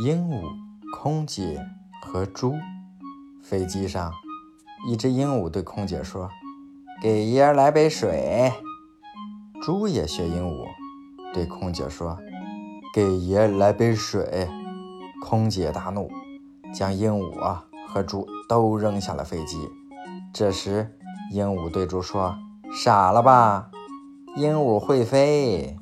鹦鹉、空姐和猪，飞机上一只鹦鹉对空姐说，给爷来杯水。猪也学鹦鹉，对空姐说，给爷来杯水。空姐大怒，将鹦鹉和猪都扔下了飞机。这时鹦鹉对猪说，傻了吧，鹦鹉会飞。